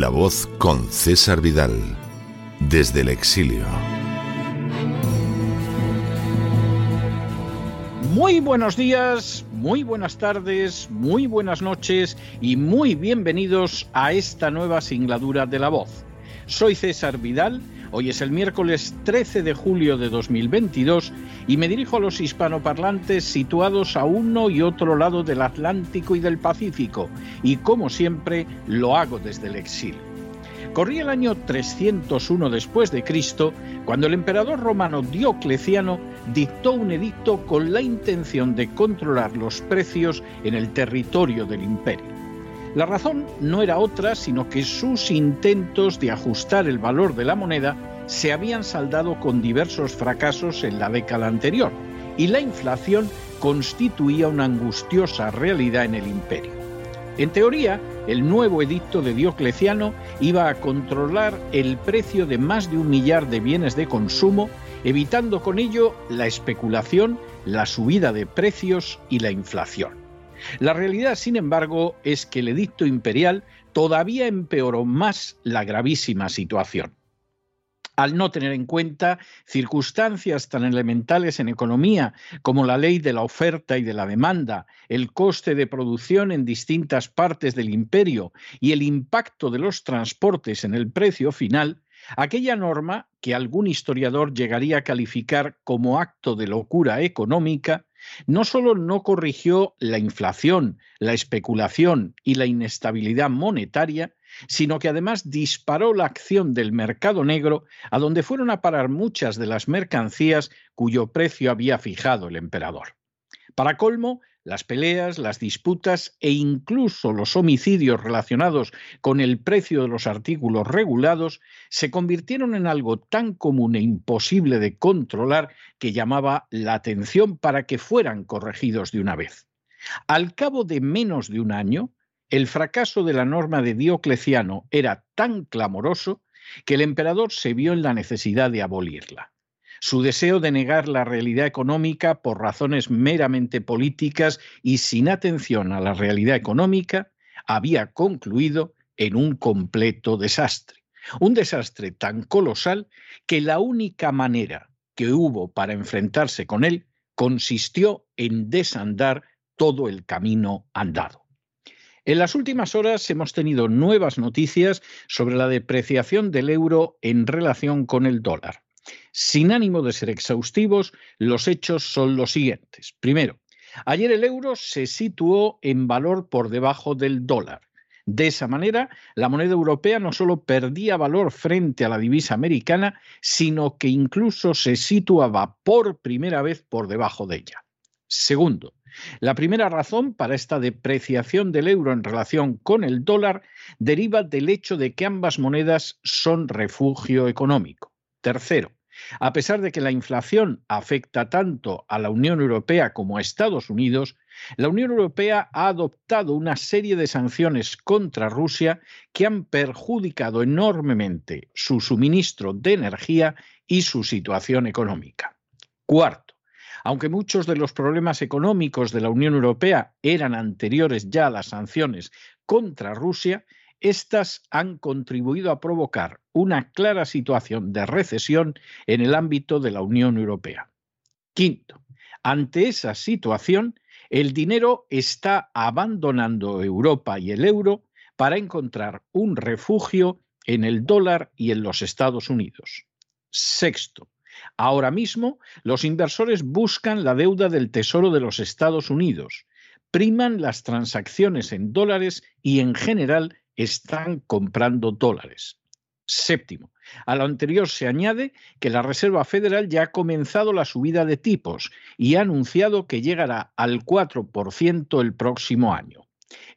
La voz con César Vidal, desde el exilio. Muy buenos días, muy buenas tardes, muy buenas noches y muy bienvenidos a esta nueva singladura de La voz. Soy César Vidal Hoy es el miércoles 13 de julio de 2022 y me dirijo a los hispanoparlantes situados a uno y otro lado del Atlántico y del Pacífico, y como siempre lo hago desde el exilio. Corría el año 301 después de Cristo, cuando el emperador romano Diocleciano dictó un edicto con la intención de controlar los precios en el territorio del imperio. La razón no era otra sino que sus intentos de ajustar el valor de la moneda se habían saldado con diversos fracasos en la década anterior y la inflación constituía una angustiosa realidad en el imperio. En teoría, el nuevo edicto de Diocleciano iba a controlar el precio de más de un millar de bienes de consumo, evitando con ello la especulación, la subida de precios y la inflación. La realidad, sin embargo, es que el edicto imperial todavía empeoró más la gravísima situación. Al no tener en cuenta circunstancias tan elementales en economía como la ley de la oferta y de la demanda, el coste de producción en distintas partes del imperio y el impacto de los transportes en el precio final, aquella norma, que algún historiador llegaría a calificar como acto de locura económica, no solo no corrigió la inflación, la especulación y la inestabilidad monetaria, sino que además disparó la acción del mercado negro a donde fueron a parar muchas de las mercancías cuyo precio había fijado el emperador. Para colmo, las peleas, las disputas e incluso los homicidios relacionados con el precio de los artículos regulados se convirtieron en algo tan común e imposible de controlar que llamaba la atención para que fueran corregidos de una vez. Al cabo de menos de un año, el fracaso de la norma de Diocleciano era tan clamoroso que el emperador se vio en la necesidad de abolirla. Su deseo de negar la realidad económica por razones meramente políticas y sin atención a la realidad económica había concluido en un completo desastre. Un desastre tan colosal que la única manera que hubo para enfrentarse con él consistió en desandar todo el camino andado. En las últimas horas hemos tenido nuevas noticias sobre la depreciación del euro en relación con el dólar. Sin ánimo de ser exhaustivos, los hechos son los siguientes. Primero, ayer el euro se situó en valor por debajo del dólar. De esa manera, la moneda europea no solo perdía valor frente a la divisa americana, sino que incluso se situaba por primera vez por debajo de ella. Segundo, la primera razón para esta depreciación del euro en relación con el dólar deriva del hecho de que ambas monedas son refugio económico. Tercero, a pesar de que la inflación afecta tanto a la Unión Europea como a Estados Unidos, la Unión Europea ha adoptado una serie de sanciones contra Rusia que han perjudicado enormemente su suministro de energía y su situación económica. Cuarto, aunque muchos de los problemas económicos de la Unión Europea eran anteriores ya a las sanciones contra Rusia, estas han contribuido a provocar una clara situación de recesión en el ámbito de la Unión Europea. Quinto, ante esa situación, el dinero está abandonando Europa y el euro para encontrar un refugio en el dólar y en los Estados Unidos. Sexto, ahora mismo los inversores buscan la deuda del Tesoro de los Estados Unidos, priman las transacciones en dólares y en general están comprando dólares. Séptimo, A lo anterior se añade que la Reserva Federal ya ha comenzado la subida de tipos y ha anunciado que llegará al 4% el próximo año.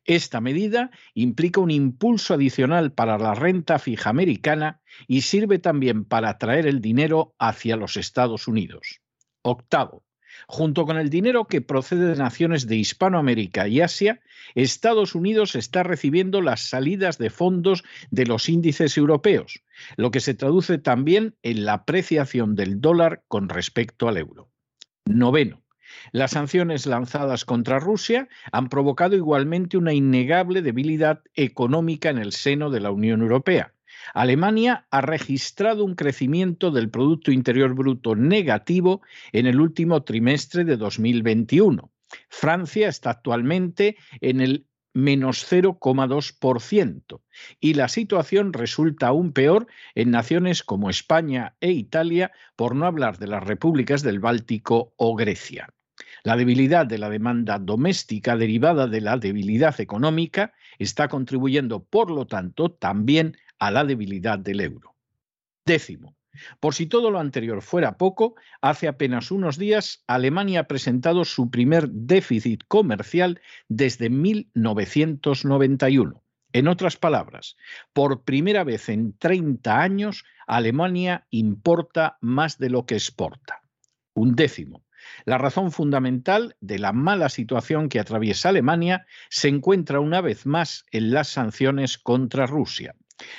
Esta medida implica un impulso adicional para la renta fija americana y sirve también para atraer el dinero hacia los Estados Unidos. Octavo, Junto con el dinero que procede de naciones de Hispanoamérica y Asia, Estados Unidos está recibiendo las salidas de fondos de los índices europeos, lo que se traduce también en la apreciación del dólar con respecto al euro. Noveno. Las sanciones lanzadas contra Rusia han provocado igualmente una innegable debilidad económica en el seno de la Unión Europea. Alemania ha registrado un crecimiento del Producto Interior Bruto negativo en el último trimestre de 2021. Francia está actualmente en el menos 0,2%. Y la situación resulta aún peor en naciones como España e Italia, por no hablar de las repúblicas del Báltico o Grecia. La debilidad de la demanda doméstica derivada de la debilidad económica está contribuyendo, por lo tanto, también a la debilidad del euro. Décimo. Por si todo lo anterior fuera poco, hace apenas unos días Alemania ha presentado su primer déficit comercial desde 1991. En otras palabras, por primera vez en 30 años, Alemania importa más de lo que exporta. Un décimo. La razón fundamental de la mala situación que atraviesa Alemania se encuentra una vez más en las sanciones contra Rusia.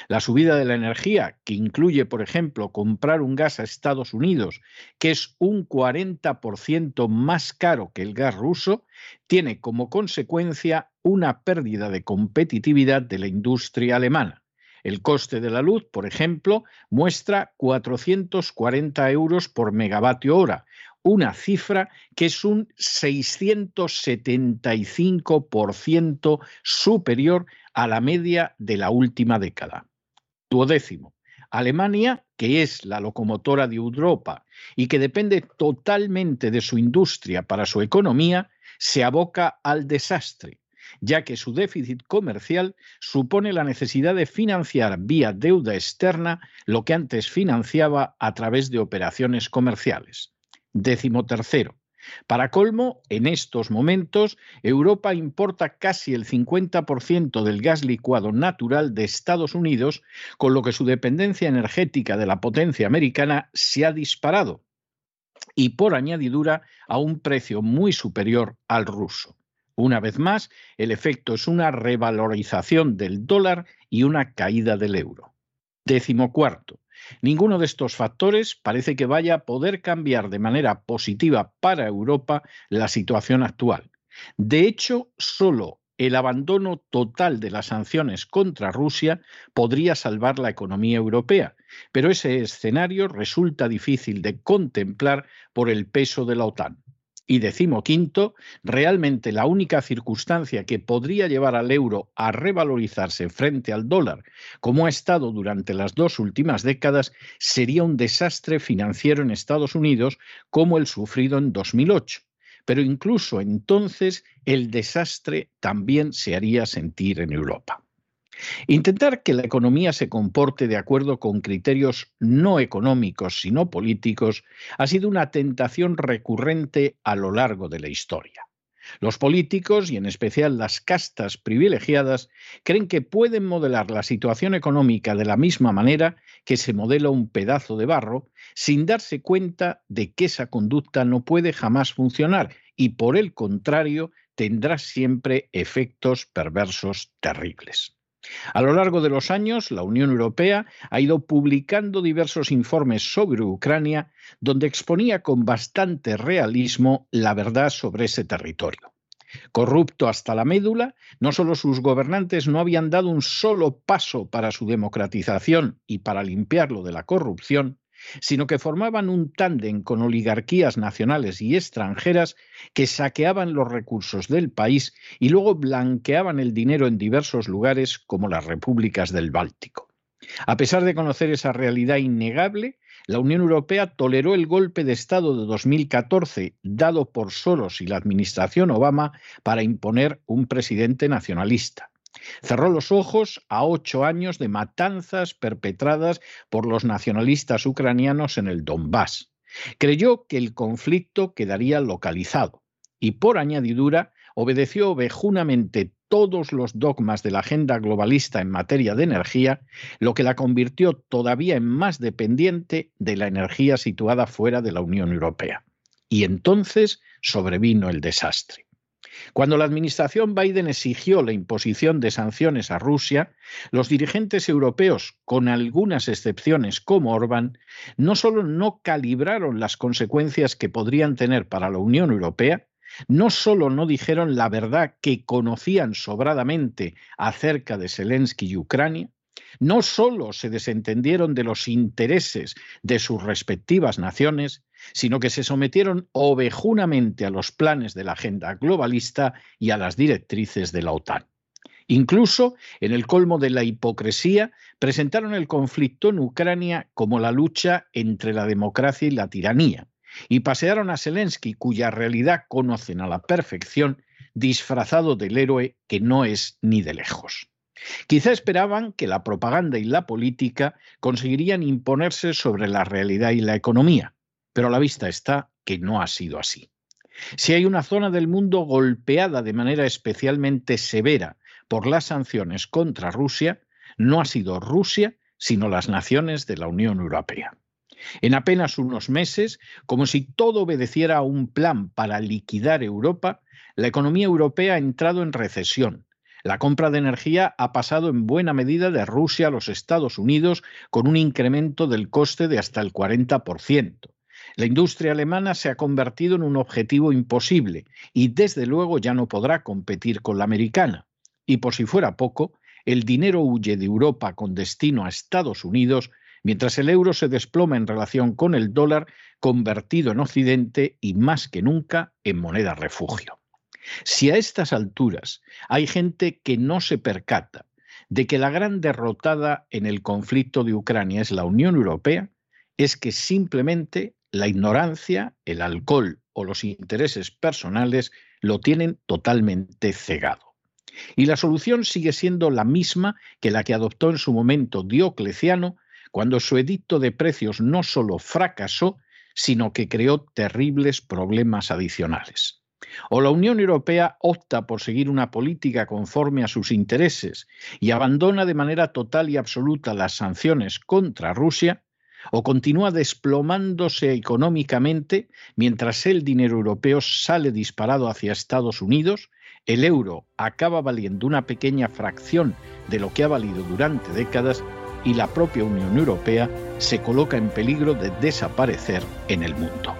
La subida de la energía, que incluye, por ejemplo, comprar un gas a Estados Unidos, que es un 40% más caro que el gas ruso, tiene como consecuencia una pérdida de competitividad de la industria alemana. El coste de la luz, por ejemplo, muestra 440 euros por megavatio hora, una cifra que es un 675% superior a la media de la última década. Duodécimo. Alemania, que es la locomotora de Europa y que depende totalmente de su industria para su economía, se aboca al desastre, ya que su déficit comercial supone la necesidad de financiar vía deuda externa lo que antes financiaba a través de operaciones comerciales. Décimo tercero. Para colmo, en estos momentos, Europa importa casi el 50% del gas licuado natural de Estados Unidos, con lo que su dependencia energética de la potencia americana se ha disparado y por añadidura a un precio muy superior al ruso. Una vez más, el efecto es una revalorización del dólar y una caída del euro. Décimo cuarto. Ninguno de estos factores parece que vaya a poder cambiar de manera positiva para Europa la situación actual. De hecho, solo el abandono total de las sanciones contra Rusia podría salvar la economía europea, pero ese escenario resulta difícil de contemplar por el peso de la OTAN. Y decimoquinto, realmente la única circunstancia que podría llevar al euro a revalorizarse frente al dólar, como ha estado durante las dos últimas décadas, sería un desastre financiero en Estados Unidos como el sufrido en 2008. Pero incluso entonces el desastre también se haría sentir en Europa. Intentar que la economía se comporte de acuerdo con criterios no económicos, sino políticos, ha sido una tentación recurrente a lo largo de la historia. Los políticos, y en especial las castas privilegiadas, creen que pueden modelar la situación económica de la misma manera que se modela un pedazo de barro, sin darse cuenta de que esa conducta no puede jamás funcionar y, por el contrario, tendrá siempre efectos perversos terribles. A lo largo de los años, la Unión Europea ha ido publicando diversos informes sobre Ucrania donde exponía con bastante realismo la verdad sobre ese territorio. Corrupto hasta la médula, no solo sus gobernantes no habían dado un solo paso para su democratización y para limpiarlo de la corrupción, sino que formaban un tándem con oligarquías nacionales y extranjeras que saqueaban los recursos del país y luego blanqueaban el dinero en diversos lugares como las repúblicas del Báltico. A pesar de conocer esa realidad innegable, la Unión Europea toleró el golpe de Estado de 2014 dado por Soros y la administración Obama para imponer un presidente nacionalista. Cerró los ojos a ocho años de matanzas perpetradas por los nacionalistas ucranianos en el Donbass. Creyó que el conflicto quedaría localizado y por añadidura obedeció ovejunamente todos los dogmas de la agenda globalista en materia de energía, lo que la convirtió todavía en más dependiente de la energía situada fuera de la Unión Europea. Y entonces sobrevino el desastre. Cuando la administración Biden exigió la imposición de sanciones a Rusia, los dirigentes europeos, con algunas excepciones como Orbán, no solo no calibraron las consecuencias que podrían tener para la Unión Europea, no solo no dijeron la verdad que conocían sobradamente acerca de Zelensky y Ucrania, no solo se desentendieron de los intereses de sus respectivas naciones, sino que se sometieron ovejunamente a los planes de la agenda globalista y a las directrices de la OTAN. Incluso, en el colmo de la hipocresía, presentaron el conflicto en Ucrania como la lucha entre la democracia y la tiranía, y pasearon a Zelensky, cuya realidad conocen a la perfección, disfrazado del héroe que no es ni de lejos. Quizá esperaban que la propaganda y la política conseguirían imponerse sobre la realidad y la economía, pero a la vista está que no ha sido así. Si hay una zona del mundo golpeada de manera especialmente severa por las sanciones contra Rusia, no ha sido Rusia, sino las naciones de la Unión Europea. En apenas unos meses, como si todo obedeciera a un plan para liquidar Europa, la economía europea ha entrado en recesión. La compra de energía ha pasado en buena medida de Rusia a los Estados Unidos con un incremento del coste de hasta el 40%. La industria alemana se ha convertido en un objetivo imposible y desde luego ya no podrá competir con la americana. Y por si fuera poco, el dinero huye de Europa con destino a Estados Unidos mientras el euro se desploma en relación con el dólar convertido en Occidente y más que nunca en moneda refugio. Si a estas alturas hay gente que no se percata de que la gran derrotada en el conflicto de Ucrania es la Unión Europea, es que simplemente la ignorancia, el alcohol o los intereses personales lo tienen totalmente cegado. Y la solución sigue siendo la misma que la que adoptó en su momento Diocleciano cuando su edicto de precios no solo fracasó, sino que creó terribles problemas adicionales. O la Unión Europea opta por seguir una política conforme a sus intereses y abandona de manera total y absoluta las sanciones contra Rusia, o continúa desplomándose económicamente mientras el dinero europeo sale disparado hacia Estados Unidos, el euro acaba valiendo una pequeña fracción de lo que ha valido durante décadas y la propia Unión Europea se coloca en peligro de desaparecer en el mundo.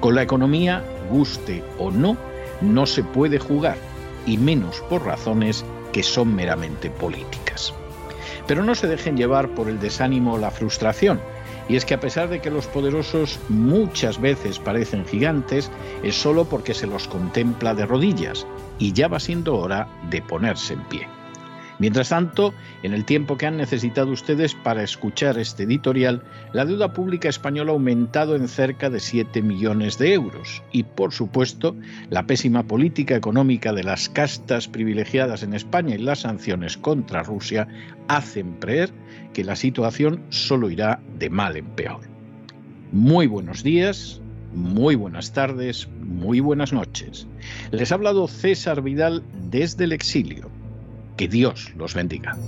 Con la economía, guste o no, no se puede jugar, y menos por razones que son meramente políticas. Pero no se dejen llevar por el desánimo o la frustración, y es que a pesar de que los poderosos muchas veces parecen gigantes, es solo porque se los contempla de rodillas, y ya va siendo hora de ponerse en pie. Mientras tanto, en el tiempo que han necesitado ustedes para escuchar este editorial, la deuda pública española ha aumentado en cerca de 7 millones de euros y, por supuesto, la pésima política económica de las castas privilegiadas en España y las sanciones contra Rusia hacen creer que la situación solo irá de mal en peor. Muy buenos días, muy buenas tardes, muy buenas noches. Les ha hablado César Vidal desde el exilio que Dios los bendiga.